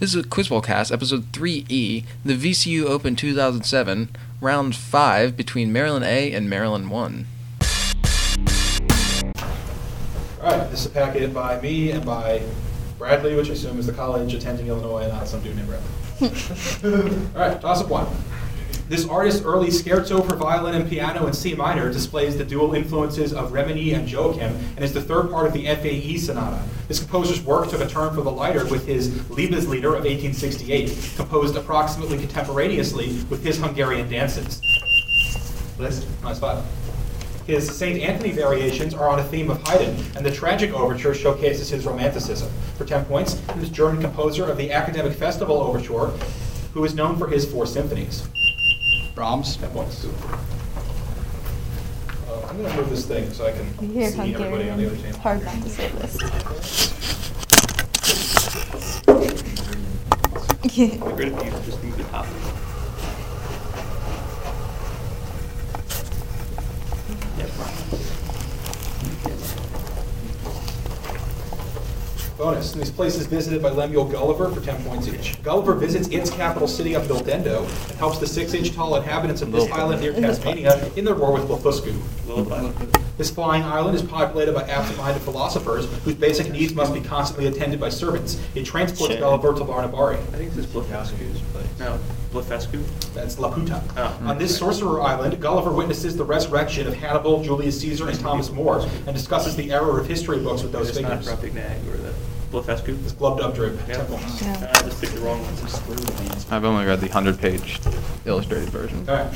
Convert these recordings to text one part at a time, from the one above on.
This is Quizbowl Cast, episode 3E, the VCU Open 2007, round 5 between Maryland A and Maryland 1. All right, this is a packet by me and by Bradley, which I assume is the college attending Illinois, and not some dude named Bradley. All right, toss up one. This artist's early scherzo for violin and piano in C minor displays the dual influences of Reményi and Joachim and is the third part of the FAE sonata. This composer's work took a turn for the lighter with his Liebeslieder of 1868, composed approximately contemporaneously with his Hungarian dances. List, nice spot. His St. Anthony variations are on a theme of Haydn, and the tragic overture showcases his romanticism. For 10 points, was German composer of the Academic Festival Overture, who is known for his four symphonies. Brahms. 10 points. Uh, I'm going to move this thing so I can Here, see everybody on the other Hungarian. team. Hard not to say this. Great if you just move the top. Bonus, these places visited by Lemuel Gulliver for 10 points each. Gulliver visits its capital city of Mildendo and helps the six-inch tall inhabitants of this island near Tasmania in their war with Blefuscu. This flying island is populated by absent-minded philosophers whose basic needs must be constantly attended by servants. It transports Shit. Gulliver to Balnibarbi. I think this is Blefuscu's place. No, Blefuscu? That's Laputa. Oh. On this sorcerer island, Gulliver witnesses the resurrection of Hannibal, Julius Caesar, and Thomas More, and discusses the error of history books with those It's not figures. Brobdingnag or the Blefuscu? This Glubbdubdrib. Yeah. Ten. Yeah. I just picked the wrong ones. I've only read the 100 page illustrated version. All right,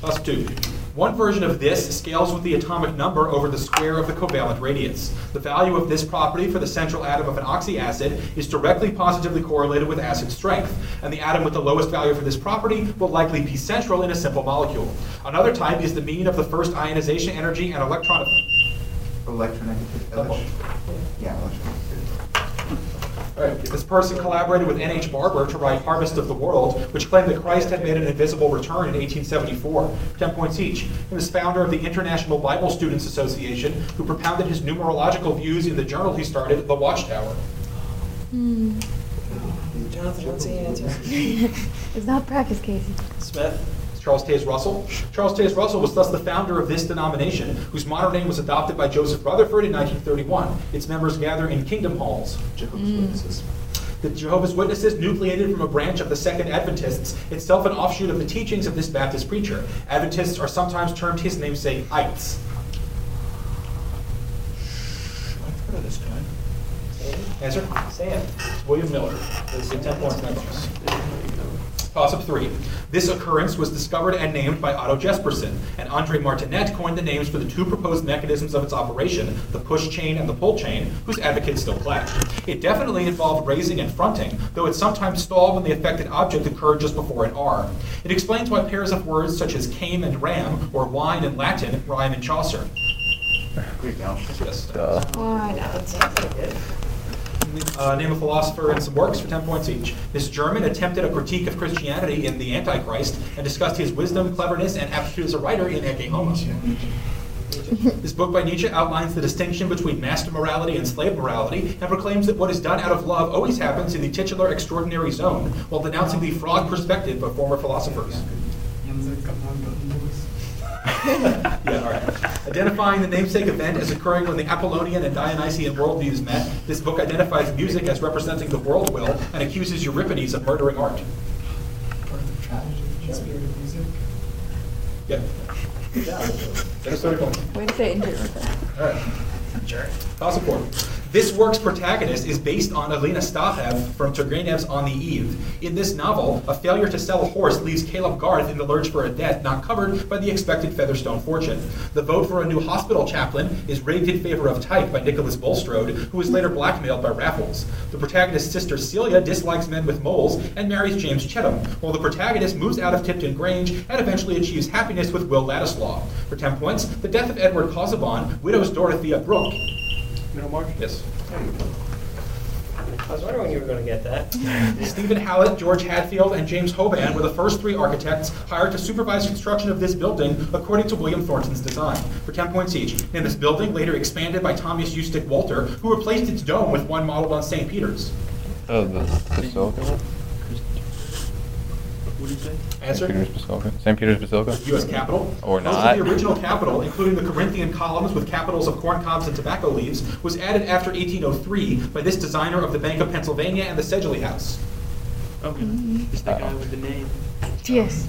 plus two. One version of this scales with the atomic number over the square of the covalent radius. The value of this property for the central atom of an oxyacid is directly positively correlated with acid strength, and the atom with the lowest value for this property will likely be central in a simple molecule. Another type is the mean of the first ionization energy and electron. Electronegative. Double. Yeah, electronegative. All right, This person collaborated with N.H. Barbour to write Harvest of the World, which claimed that Christ had made an invisible return in 1874, 10 points each. He was founder of the International Bible Students Association, who propounded his numerological views in the journal he started, The Watchtower. Hmm. Jonathan, what's the answer? It's not practice, Casey. Smith? Charles Taze Russell. Charles Taze Russell was thus the founder of this denomination, whose modern name was adopted by Joseph Rutherford in 1931. Its members gather in kingdom halls. Jehovah's mm. Witnesses. The Jehovah's Witnesses, nucleated from a branch of the Second Adventists, itself an offshoot of the teachings of this Baptist preacher. Adventists are sometimes termed his namesake ites. I've heard of this guy. Answer? Sam? William Miller. This is 10 points. Toss up three. This occurrence was discovered and named by Otto Jespersen, and Andre Martinet coined the names for the two proposed mechanisms of its operation, the push chain and the pull chain, whose advocates still clash. It definitely involved raising and fronting, though it sometimes stalled when the affected object occurred just before an R. It explains why pairs of words such as came and ram, or wine in Latin, rhyme in Chaucer. Greek alpha. Yes. Duh. Why That sounds like it. Uh, name a philosopher and some works for 10 points each. This German attempted a critique of Christianity in The Antichrist and discussed his wisdom, cleverness, and aptitude as a writer in Ecce Homo. This book by Nietzsche outlines the distinction between master morality and slave morality and proclaims that what is done out of love always happens in the titular extraordinary zone while denouncing the fraud perspective of former philosophers. yeah, all right. Identifying the namesake event as occurring when the Apollonian and Dionysian worldviews met, this book identifies music as representing the world will and accuses Euripides of murdering art. Yeah. Good job. That's 30 points. Way to say injured with. All right. Toss support. This work's protagonist is based on Alina Stachev from Turgenev's On the Eve. In this novel, a failure to sell a horse leaves Caleb Garth in the lurch for a death not covered by the expected Featherstone fortune. The vote for a new hospital chaplain is rigged in favor of Tyke by Nicholas Bulstrode, who is later blackmailed by Raffles. The protagonist's sister Celia dislikes men with moles and marries James Chettam, while the protagonist moves out of Tipton Grange and eventually achieves happiness with Will Ladislaw. For 10 points, the death of Edward Casaubon widows Dorothea Brooke. Middlemarch? Yes. I was wondering when you were going to get that. Stephen Hallett, George Hadfield, and James Hoban were the first three architects hired to supervise construction of this building according to William Thornton's design, for 10 points each. And this building, later expanded by Thomas Ustick Walter, who replaced its dome with one modeled on St. Peter's. Oh, the Basilica? What did you say? Answer? St. Peter's Basilica? St. Peter's Basilica? U.S. Capitol. Or Most not. of the original capital, including the Corinthian columns with capitals of corn cobs and tobacco leaves, was added after 1803 by this designer of the Bank of Pennsylvania and the Sedgley House. Okay. It's the guy with the name. Yes,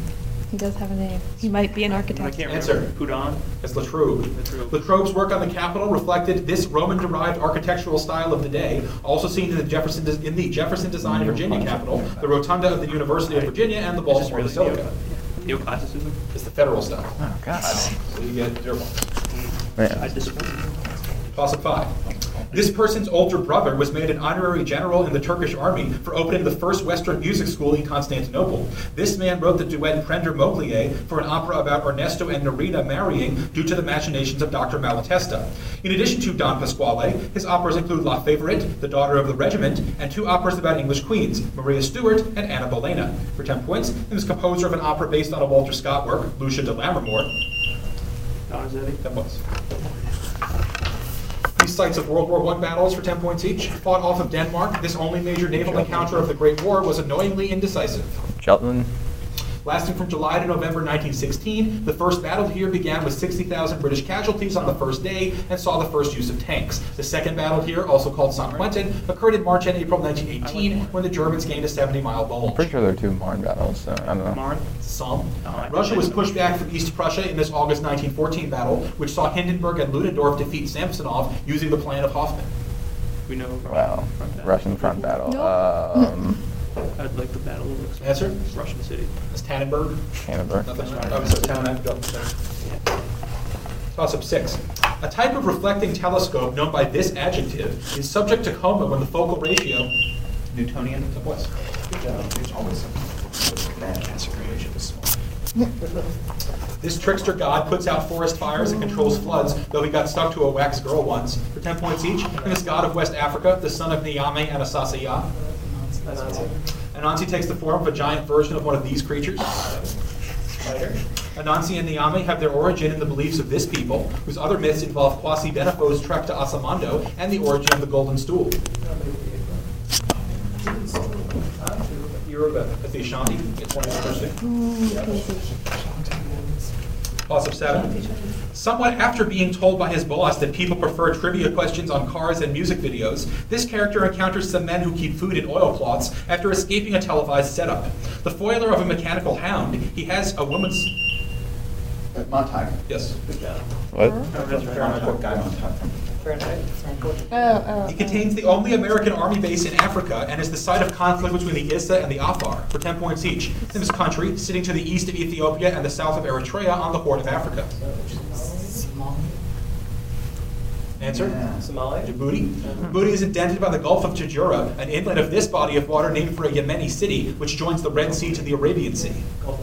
he does have a name. He might be an architect. I can't Answer. remember. Houdon? That's Latrobe. Latrobe. Latrobe's work on the Capitol reflected this Roman-derived architectural style of the day, also seen in the Jefferson in the Jefferson Design of Virginia Capitol, the Rotunda of the University of Virginia, and the It's just Baltimore really Basilica. neo- Neoclassicism? It's the federal style. Oh, God. So you get zero points. I disagree. just. Toss of five. This person's older brother was made an honorary general in the Turkish army for opening the first Western music school in Constantinople. This man wrote the duet Prender Moglier for an opera about Ernesto and Nerina marrying due to the machinations of Dr. Malatesta. In addition to Don Pasquale, his operas include La Favorite, The Daughter of the Regiment, and two operas about English queens, Maria Stuart and Anna Bolena. For 10 points, he was composer of an opera based on a Walter Scott work, Lucia di Lammermoor. Donizetti? That was. Sites of World War I battles for 10 points each. Fought off of Denmark, this only major naval encounter of the Great War was annoyingly indecisive. Cheltenham? Lasting from July to November 1916, the first battle here began with 60,000 British casualties on the first day and saw the first use of tanks. The second battle here, also called St. Quentin, occurred in March and April 1918 when the Germans gained a 70-mile I'm bulge. pretty sure there are two Marne battles, so I don't know. Marn? Some. Oh, I Russia was pushed back from East Prussia in this August 1914 battle, which saw Hindenburg and Ludendorff defeat Samsonov using the plan of Hoffman. We know. Wow. front. Russian front battle. No. Um, I'd like the battle of Luxor. Answer? Russian city. That's Tannenberg. Hanover. Nothing. Oh, it says Toss up six. A type of reflecting telescope known by this adjective is subject to coma when the focal ratio. Newtonian? of what? There's always some man has creation. This trickster god puts out forest fires and controls floods, though he got stuck to a wax girl once. For 10 points each, and this god of West Africa, the son of Niame and Asase Ya. Anansi. Takes the form of a giant version of one of these creatures. Anansi and Niame have their origin in the beliefs of this people, whose other myths involve Kwasi Benefo's trek to Asamando and the origin of the golden stool. Yoruba, the Ashanti. It's one of the first things. Ooh, Casey. Toss of seven. Somewhat after being told by his boss that people prefer trivia questions on cars and music videos, this character encounters some men who keep food in oil oilcloths after escaping a televised setup. The foiler of a mechanical hound, he has a woman's. Montag. Yes. Good job. What? That's right. Fahrenheit guy Montag from Fahrenheit. Oh, oh. It contains the only American army base in Africa and is the site of conflict between the Issa and the Afar, for 10 points each. In this country, sitting to the east of Ethiopia and the south of Eritrea on the Horn of Africa. Answer? Yeah. Somali. Djibouti. Djibouti is indented by the Gulf of Tajura, an inlet of this body of water named for a Yemeni city, which joins the Red Sea to the Arabian Sea. Gulf of Aden.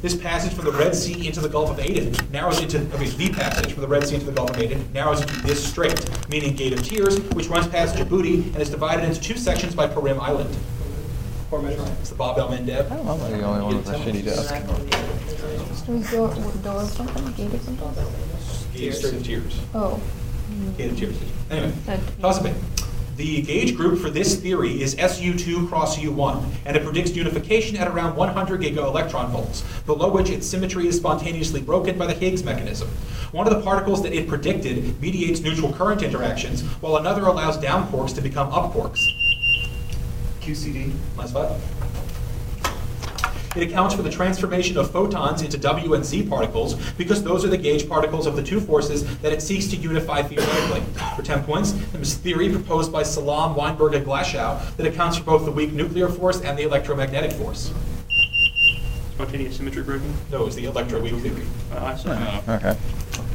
This passage from the Red Sea into the Gulf of Aden narrows into, I mean, the passage from the Red Sea into the Gulf of Aden narrows into this strait, meaning Gate of Tears, which runs past Djibouti and is divided into two sections by Perim Island. Hormuz. It's the Bab el Mandeb. I'm the only one with a shitty desk. Was door, door of something? Gate of something? Gate of Tears. Oh. Gate of Tears. Anyway, toss a bit. The gauge group for this theory is SU2 cross U1, and it predicts unification at around 100 gigaelectron volts, below which its symmetry is spontaneously broken by the Higgs mechanism. One of the particles that it predicted mediates neutral current interactions, while another allows down quarks to become up quarks. QCD. Last five. It accounts for the transformation of photons into W and Z particles because those are the gauge particles of the two forces that it seeks to unify theoretically. For 10 points, there is theory proposed by Salam, Weinberg, and Glashow that accounts for both the weak nuclear force and the electromagnetic force. Spontaneous symmetry breaking. No, it's the electroweak theory. Uh, I saw. Okay.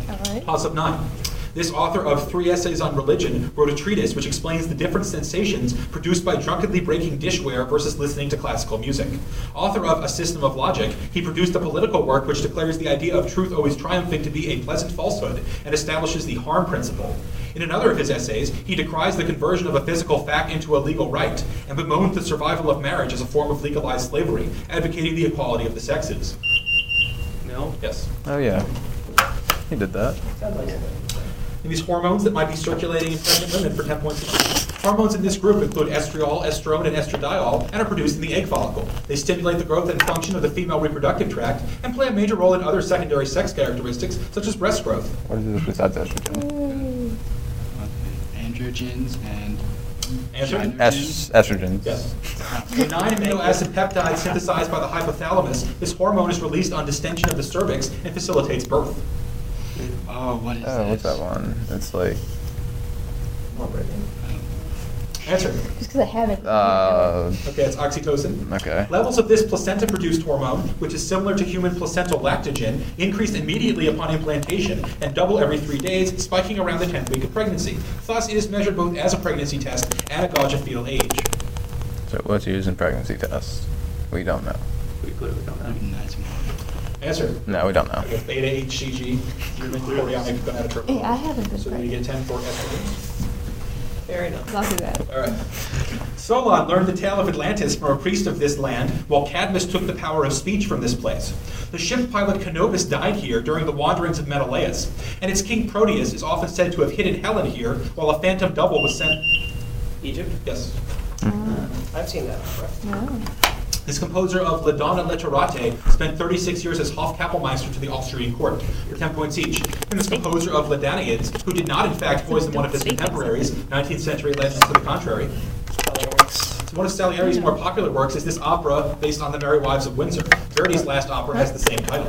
All right. Toss up nine. This author of three essays on religion wrote a treatise which explains the different sensations produced by drunkenly breaking dishware versus listening to classical music. Author of A System of Logic, he produced a political work which declares the idea of truth always triumphing to be a pleasant falsehood and establishes the harm principle. In another of his essays, he decries the conversion of a physical fact into a legal right and bemoans the survival of marriage as a form of legalized slavery, advocating the equality of the sexes. No. Yes. Oh, yeah. He did that. Sounds. And these hormones that might be circulating in pregnant women for 10 points. Hormones in this group include estriol, estrone, and estradiol, and are produced in the egg follicle. They stimulate the growth and function of the female reproductive tract and play a major role in other secondary sex characteristics, such as breast growth. What is this besides estrogen? Androgens and. Answer? Es- estrogens. Yes. A nine amino acid peptide synthesized by the hypothalamus, this hormone is released on distension of the cervix and facilitates birth. Oh, what is Oh, what's that one? It's like Answer. Just because I have it. uh Okay, it's oxytocin. okay. Levels of this placenta-produced hormone, which is similar to human placental lactogen, increase immediately upon implantation and double every three days, spiking around the 10th week of pregnancy. Thus, it is measured both as a pregnancy test and a gauge of fetal age. So what's used in pregnancy tests? We don't know. We clearly don't know. That's Answer. No, we don't know. Okay, beta HCG, human chorionic gonadotropin. Hey, I haven't been So then you get 10 for estrogen. Fair enough. I'll do that. All right. Solon learned the tale of Atlantis from a priest of this land, while Cadmus took the power of speech from this place. The ship pilot Canobus died here during the wanderings of Menelaus, and its king Proteus is often said to have hidden Helen here, while a phantom double was sent. Egypt? Yes. Uh, I've seen that. before. No. This composer of Le Donne Letterate spent 36 years as Hofkapellmeister to the Austrian court, for 10 points each. And this composer of Les Danaïdes, who did not in fact poison one of his contemporaries, 19th century legends to the contrary. One of Salieri's more popular works is this opera based on the Merry Wives of Windsor. Verdi's last opera has the same title.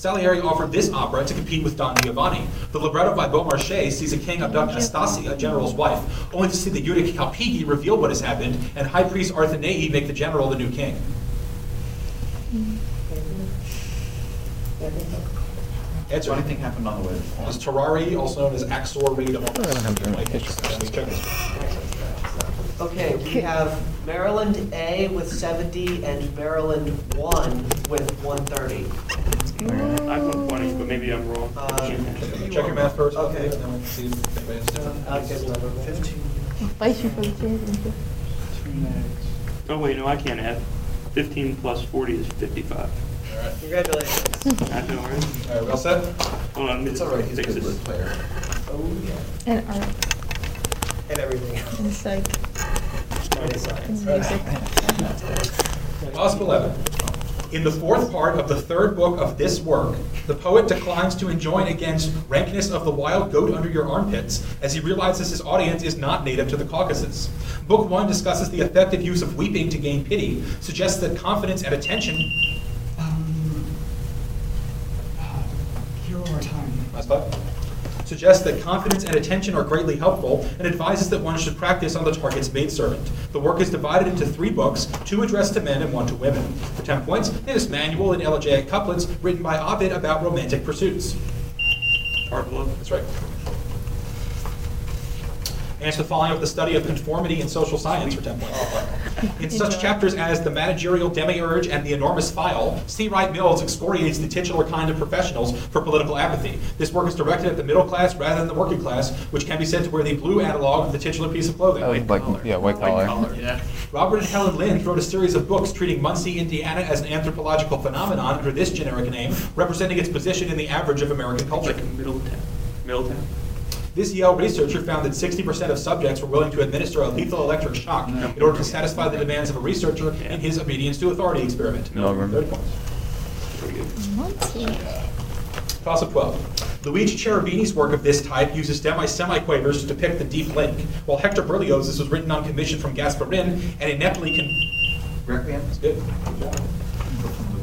Falstaff? Salieri offered this opera to compete with Don Giovanni. The libretto by Beaumarchais sees a king abduct Astasia, a general's wife, only to see the eunuch Calpigi reveal what has happened, and high priest Arthenei make the general the new king. Answer. Funny thing happened on the way to the Is farm. Tarare, also known as Axor Reid of I don't have to make. Okay, we have Maryland A with 70 and Maryland 1 with 130. I have 120, but maybe I'm wrong. Uh, Check your math first. Okay. and then we'll see if anybody has different. I'll get another one. I'll fight you for the championship. Oh, wait, no, I can't add. 15 plus 40 is 55. All right. Congratulations. I know, right? All right, we all set? Hold on, It's all right, he's a good this. player. Oh, yeah. And art And everything. and psych Minus and science. music. Gospel 11. In the fourth part of the third book of this work, the poet declines to enjoin against rankness of the wild goat under your armpits, as he realizes his audience is not native to the Caucasus. Book 1 discusses the effective use of weeping to gain pity, suggests that confidence and attention. Um, uh, Hero or time. Last thought. Suggests that confidence and attention are greatly helpful, and advises that one should practice on the target's maidservant. The work is divided into three books, two addressed to men and one to women. For 10 points, this manual in elegiac couplets written by Ovid about romantic pursuits. Love. That's right. Answer the following of the study of conformity in social science for 10 points. In such chapters as the managerial demiurge and the enormous file, C. Wright Mills excoriates the titular kind of professionals for political apathy. This work is directed at the middle class rather than the working class, which can be said to wear the blue analog of the titular piece of clothing. Oh, like yeah, white collar. Yeah. Robert and Helen Lynd wrote a series of books treating Muncie, Indiana as an anthropological phenomenon under this generic name, representing its position in the average of American culture. Like Middletown. Middletown. This Yale researcher found that 60% of subjects were willing to administer a lethal electric shock in order to satisfy the demands of a researcher in his obedience to authority experiment. Milgram. Third point. Very good. Monty. Toss of 12. Luigi Cherubini's work of this type uses demi-semiquavers to depict the deep link, while Hector Berlioz's was written on commission from Gasparin and ineptly con- Requiem? That's good. Good job.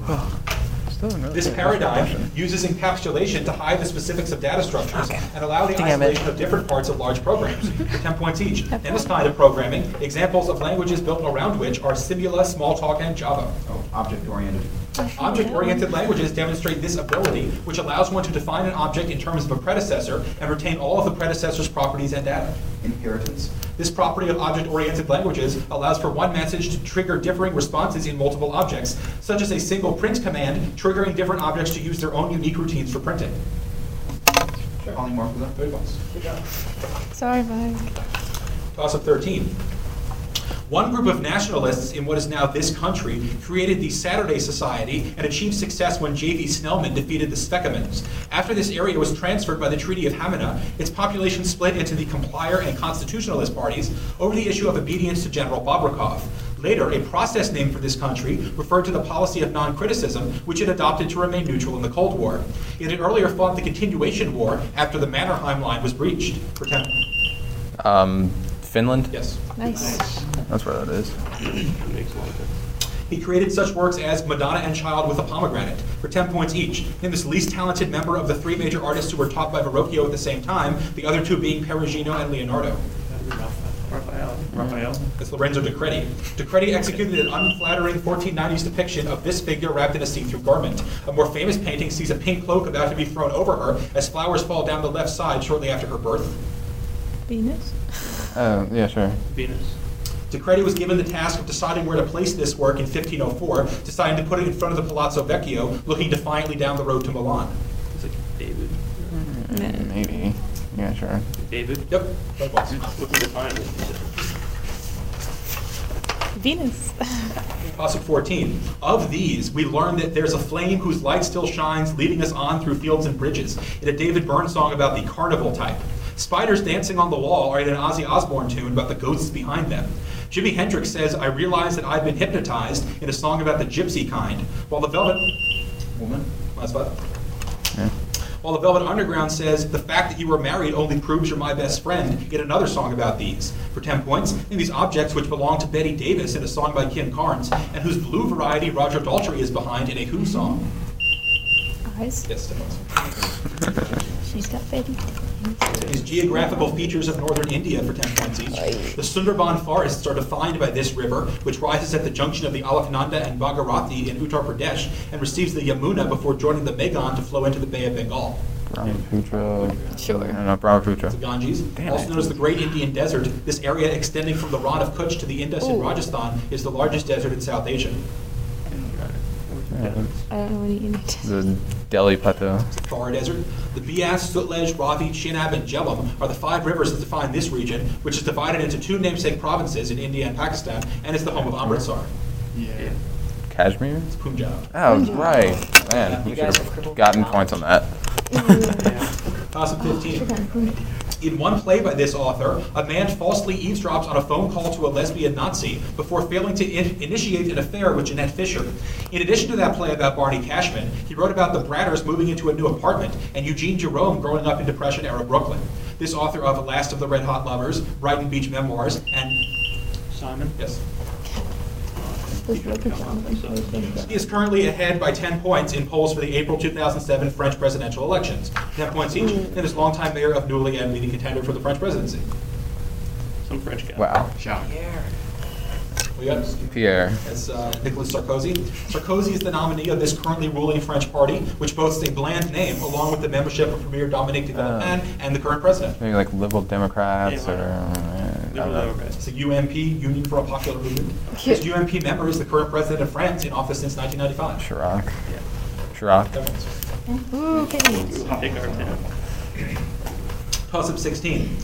Still don't know This paradigm uses encapsulation to hide the specifics of data structures and allow the Damn it. isolation of different parts of large programs, 10 points each. In this kind of programming, examples of languages built around which are Simula, Smalltalk, and Java. Oh, object-oriented. Object-oriented languages demonstrate this ability, which allows one to define an object in terms of a predecessor and retain all of the predecessor's properties and data. Inheritance. This property of object-oriented languages allows for one message to trigger differing responses in multiple objects, such as a single print command triggering different objects to use their own unique routines for printing. Polymorphism. Close. Good job. Sorry, Mike. Toss of 13. One group of nationalists in what is now this country created the Saturday Society and achieved success when J.V. Snellman defeated the Svecomans. After this area was transferred by the Treaty of Hamina, its population split into the complier and constitutionalist parties over the issue of obedience to General Bobrikov. Later, a process name for this country referred to the policy of non-criticism, which it adopted to remain neutral in the Cold War. It had earlier fought the Continuation War after the Mannerheim Line was breached. Um, Finland? Yes. Nice. That's where that is. That makes a lot of sense. He created such works as Madonna and Child with a Pomegranate for 10 points each. Him this least talented member of the three major artists who were taught by Verrocchio at the same time, the other two being Perugino and Leonardo. Raphael. Raphael. That's Lorenzo De Credi. De Credi executed an unflattering 1490s depiction of this figure wrapped in a see-through garment. A more famous painting sees a pink cloak about to be thrown over her as flowers fall down the left side shortly after her birth. Venus. Oh, yeah, sure. Venus. De Credi was given the task of deciding where to place this work in 1504, deciding to put it in front of the Palazzo Vecchio, looking defiantly down the road to Milan. It's like David. Mm, maybe. Yeah, sure. David. Yep. Looking defiantly. Venus. Toss-up 14. Of these, we learn that there's a flame whose light still shines, leading us on through fields and bridges, in a David Byrne song about the carnival type. Spiders dancing on the wall are in an Ozzy Osbourne tune about the ghosts behind them. Jimi Hendrix says, I realize that I've been hypnotized in a song about the gypsy kind, while the Velvet... Woman? Last spot. Yeah. While the Velvet Underground says, the fact that you were married only proves you're my best friend, in another song about these. For 10 points, name these objects which belong to Bette Davis in a song by Kim Carnes, and whose blue variety Roger Daltrey is behind in a Who song. Eyes. Yes, 10. She's got Bette. These geographical features of northern India for 10 points each. The Sundarban forests are defined by this river, which rises at the junction of the Alaknanda and Bhagirathi in Uttar Pradesh and receives the Yamuna before joining the Meghna to flow into the Bay of Bengal. Brahmaputra. Sure. No, no, Brahmaputra. The Ganges, Damn also it. known as the Great Indian Desert, this area extending from the Rann of Kutch to the Indus in Rajasthan is the largest desert in South Asia. Yeah, I don't know what any Indian. the Delhi Plateau. Thar Desert. The Beas, Sutlej, Ravi, Chenab, and Jhelum are the five rivers that define this region, which is divided into two namesake provinces in India and Pakistan, and is the home of Amritsar. Yeah. Kashmir? It's Punjab. Oh, right. Man, we You should guys have have gotten points on that. Toss-up 15. In one play by this author, a man falsely eavesdrops on a phone call to a lesbian Nazi before failing to in- initiate an affair with Jeanette Fisher. In addition to that play about Barney Cashman, he wrote about the Bratters moving into a new apartment and Eugene Jerome growing up in Depression era Brooklyn. This author of Last of the Red Hot Lovers, Brighton Beach Memoirs, and Simon. yes, Just look at them. He is currently ahead by 10 points in polls for the April 2007 French presidential elections. 10 points each, and is longtime mayor of Neuilly and leading contender for the French presidency. Some French guy. Wow. We got Pierre. That's uh, Nicolas Sarkozy. Sarkozy is the nominee of this currently ruling French party, which boasts a bland name, along with the membership of Premier Dominique de Villepin and the current president. Maybe like Liberal Democrats Yeah, or. Uh, Liberal Democrats. It's a UMP, Union for a Popular Movement. This UMP member is the current president of France, in office since 1995. Chirac. Yeah. Chirac. Okay. Take our ten. Toss-up 16.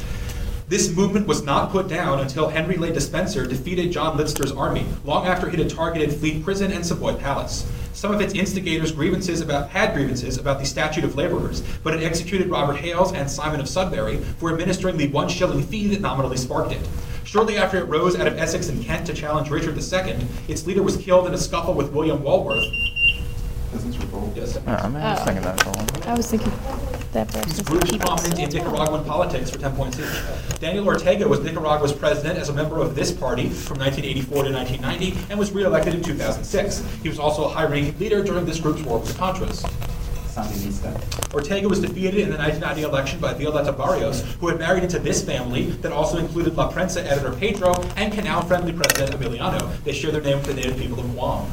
This movement was not put down until Henry Le Despencer defeated John Litster's army, long after it had targeted Fleet Prison and Savoy Palace. Some of its instigators grievances about, had grievances about the statute of laborers, but it executed Robert Hales and Simon of Sudbury for administering the one shilling fee that nominally sparked it. Shortly after it rose out of Essex and Kent to challenge Richard II, its leader was killed in a scuffle with William Walworth. Peasants Revolt. Yes. Oh, I'm Oh. just thinking that for a while. I was thinking that perhaps These it's groups people. prominent in Nicaraguan politics for 10 points each. Daniel Ortega was Nicaragua's president as a member of this party from 1984 to 1990 and was re-elected in 2006. He was also a high-ranking leader during this group's war with the Contras. Sandinista. Ortega was defeated in the 1990 election by Violeta Barrios, who had married into this family that also included La Prensa editor Pedro and canal-friendly president Emiliano. They share their name with the native people of Guam.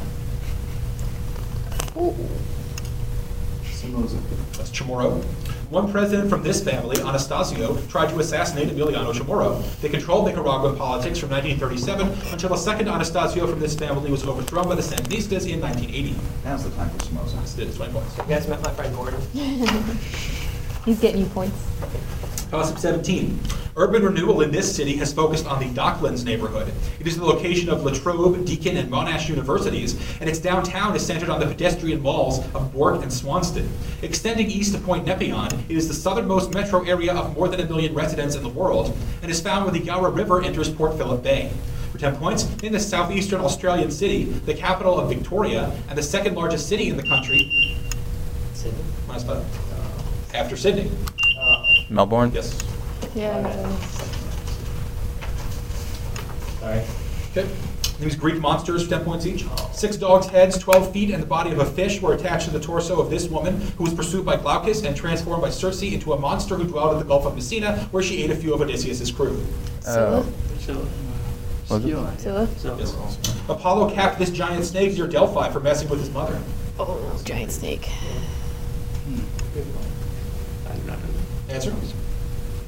Somoza. That's Chamorro. One president from this family, Anastasio, tried to assassinate Emiliano Chamorro. They controlled Nicaraguan politics from 1937 until a second Anastasio from this family was overthrown by the Sandinistas in 1980. Now's the time for Somoza. This did 20 points. You guys met my friend Gordon? He's getting you points. Up 17. Urban renewal in this city has focused on the Docklands neighborhood. It is the location of Latrobe, Deakin, and Monash universities, and its downtown is centered on the pedestrian malls of Bourke and Swanston. Extending east to Point Nepean, it is the southernmost metro area of more than a million residents in the world, and is found where the Yarra River enters Port Phillip Bay. For 10 points, in the southeastern Australian city, the capital of Victoria, and the second largest city in the country, Sydney? after Sydney. Uh, Melbourne? Yes. Yeah. I know. Sorry. Okay. These Greek monsters, 10 points each. Six dogs' heads, 12 feet, and the body of a fish were attached to the torso of this woman, who was pursued by Glaucus and transformed by Circe into a monster who dwelled at the Gulf of Messina, where she ate a few of Odysseus' crew. Oh. So, Was? Scylla. so, Yes. Apollo capped this giant snake near Delphi for messing with his mother. Oh, giant snake. I do not know. Answer?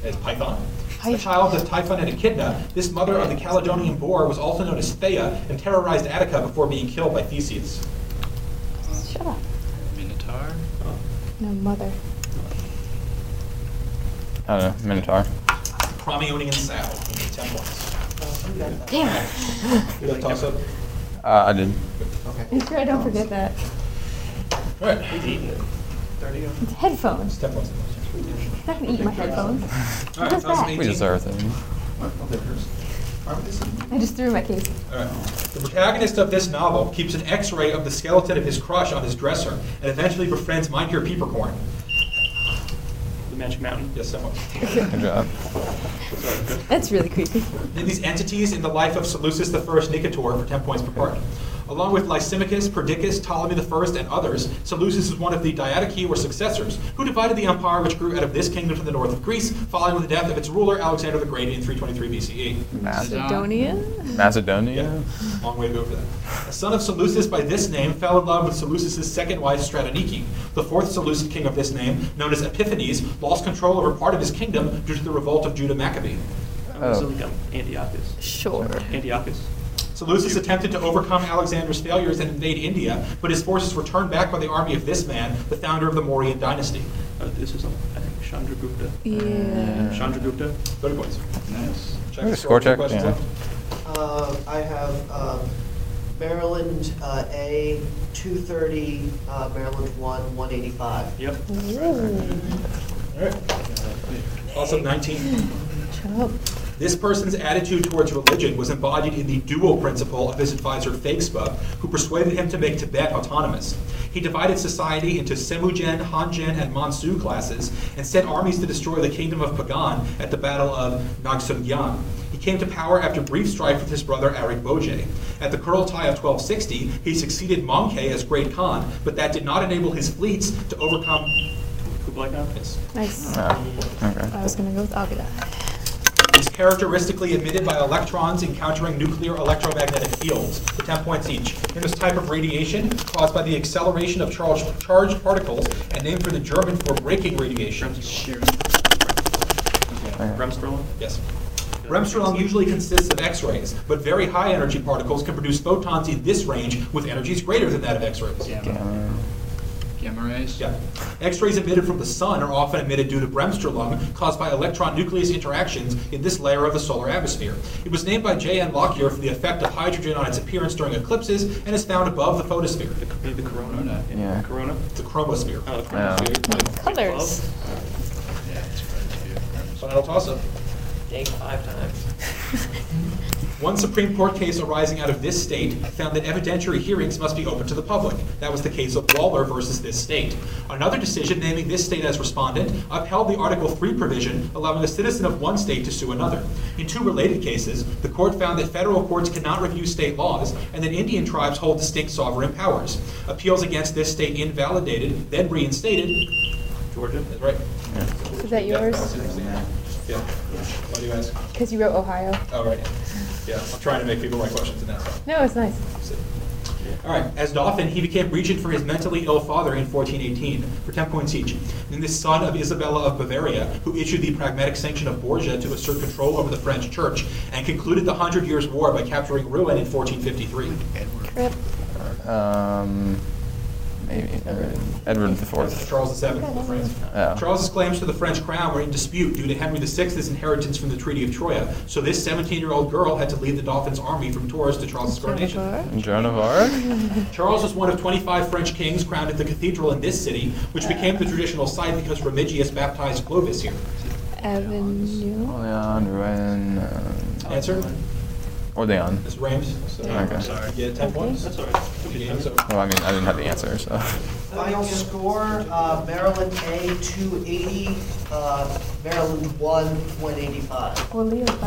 Is Python. A Python. child of Typhon and Echidna, this mother of the Caledonian boar was also known as Thea and terrorized Attica before being killed by Theseus. Shut up. Minotaur? No, mother. I don't know. Minotaur. Crommyonian sow, 10 points. Damn it. You got a toss up? Uh, I did. Make sure I don't forget that. All right. He's eating it. It's headphones. It's 10 points. I'm not gonna eat my headphones. All What right, is toss up that? 18. We deserve it. I just threw my case. All right. The protagonist of this novel keeps an X-ray of the skeleton of his crush on his dresser, and eventually befriends Mynheer Peeperkorn. The Magic Mountain. Yes, someone. Good job. That's really creepy. Then these entities in the life of Seleucus I Nicator for 10 points per part. Along with Lysimachus, Perdiccas, Ptolemy I, and others, Seleucus is one of the Diadochi or successors, who divided the empire which grew out of this kingdom to the north of Greece, following the death of its ruler Alexander the Great in 323 BCE. Macedonia? Macedonia? Long way to go for that. A son of Seleucus by this name fell in love with Seleucus' second wife, Stratonike. The fourth Seleucid king of this name, known as Epiphanes, lost control over part of his kingdom due to the revolt of Judah Maccabee. Oh, so like Antiochus. Sure. Antiochus. Seleucus attempted to overcome Alexander's failures and invade India, but his forces were turned back by the army of this man, the founder of the Mauryan dynasty. Uh, this is, um, I think, Chandragupta. Yeah. Chandragupta. 30 points. Nice. Check score check, yeah. Uh, I have um, Maryland uh, A, 230, uh, Maryland 1, 185. Yep. All right. Also 19. Shut up. This person's attitude towards religion was embodied in the dual principle of his advisor Phagspa, who persuaded him to make Tibet autonomous. He divided society into Semujen, Hanjen, and Mansu classes and sent armies to destroy the kingdom of Pagan at the Battle of Ngasaunggyan. He came to power after brief strife with his brother Ariq Böke. At the Kurultai of 1260, he succeeded Mongke as Great Khan, but that did not enable his fleets to overcome. Kublai Khan. Yes. Nice. Oh, okay. I was gonna go with Agada. Is characteristically emitted by electrons encountering nuclear electromagnetic fields, for 10 points each. In this type of radiation, caused by the acceleration of charged, charged particles, and named for the German for braking radiation. Bremsstrahlung. Yes. Bremsstrahlung usually consists of X-rays, but very high energy particles can produce photons in this range with energies greater than that of X-rays. Gamma. Gamma rays? Yeah. X-rays emitted from the sun are often emitted due to Bremsstrahlung caused by electron nucleus interactions in this layer of the solar atmosphere. It was named by J.N. Lockyer for the effect of hydrogen on its appearance during eclipses and is found above the photosphere. The, maybe the Corona. Corona. Yeah. Corona. The chromosphere. Oh, the Yeah. Corona. Colors. Yeah, it's right Final toss-up. Dang, five times. One Supreme Court case arising out of this state found that evidentiary hearings must be open to the public. That was the case of Waller versus this state. Another decision naming this state as respondent upheld the Article 3 provision allowing a citizen of one state to sue another. In two related cases, the court found that federal courts cannot review state laws and that Indian tribes hold distinct sovereign powers. Appeals against this state invalidated, then reinstated. Georgia. That's right. Is that yours? Yeah. Why do you ask? Because you wrote Ohio. Oh, right. Yeah, I'm trying to make people write questions in that stuff. No, it's nice. All right. As Dauphin, he became regent for his mentally ill father in 1418 for 10 points each. Then the son of Isabella of Bavaria, who issued the pragmatic sanction of Bourges to assert control over the French church, and concluded the Hundred Years' War by capturing Rouen in 1453. Crip. Um, Maybe. Edward, Edward the Fourth. Charles VII of France. Oh. Charles's claims to the French crown were in dispute due to Henry VI's inheritance from the Treaty of Troyes. So this 17-year-old girl had to lead the Dauphin's army from Tours to Charles's coronation. Joan of Arc? Charles was one of 25 French kings crowned at the cathedral in this city, which became the traditional site because Remigius baptized Clovis here. Avenue. Orleans, Rouen, um, Answer? Orleans. Ms. Rames? So Okay. You get 10 points? That's all right. Okay, so- Well, I mean, I didn't have the answer, so. Final score, uh, Maryland A, 280, uh, Maryland 1, 185. Well, Leo's back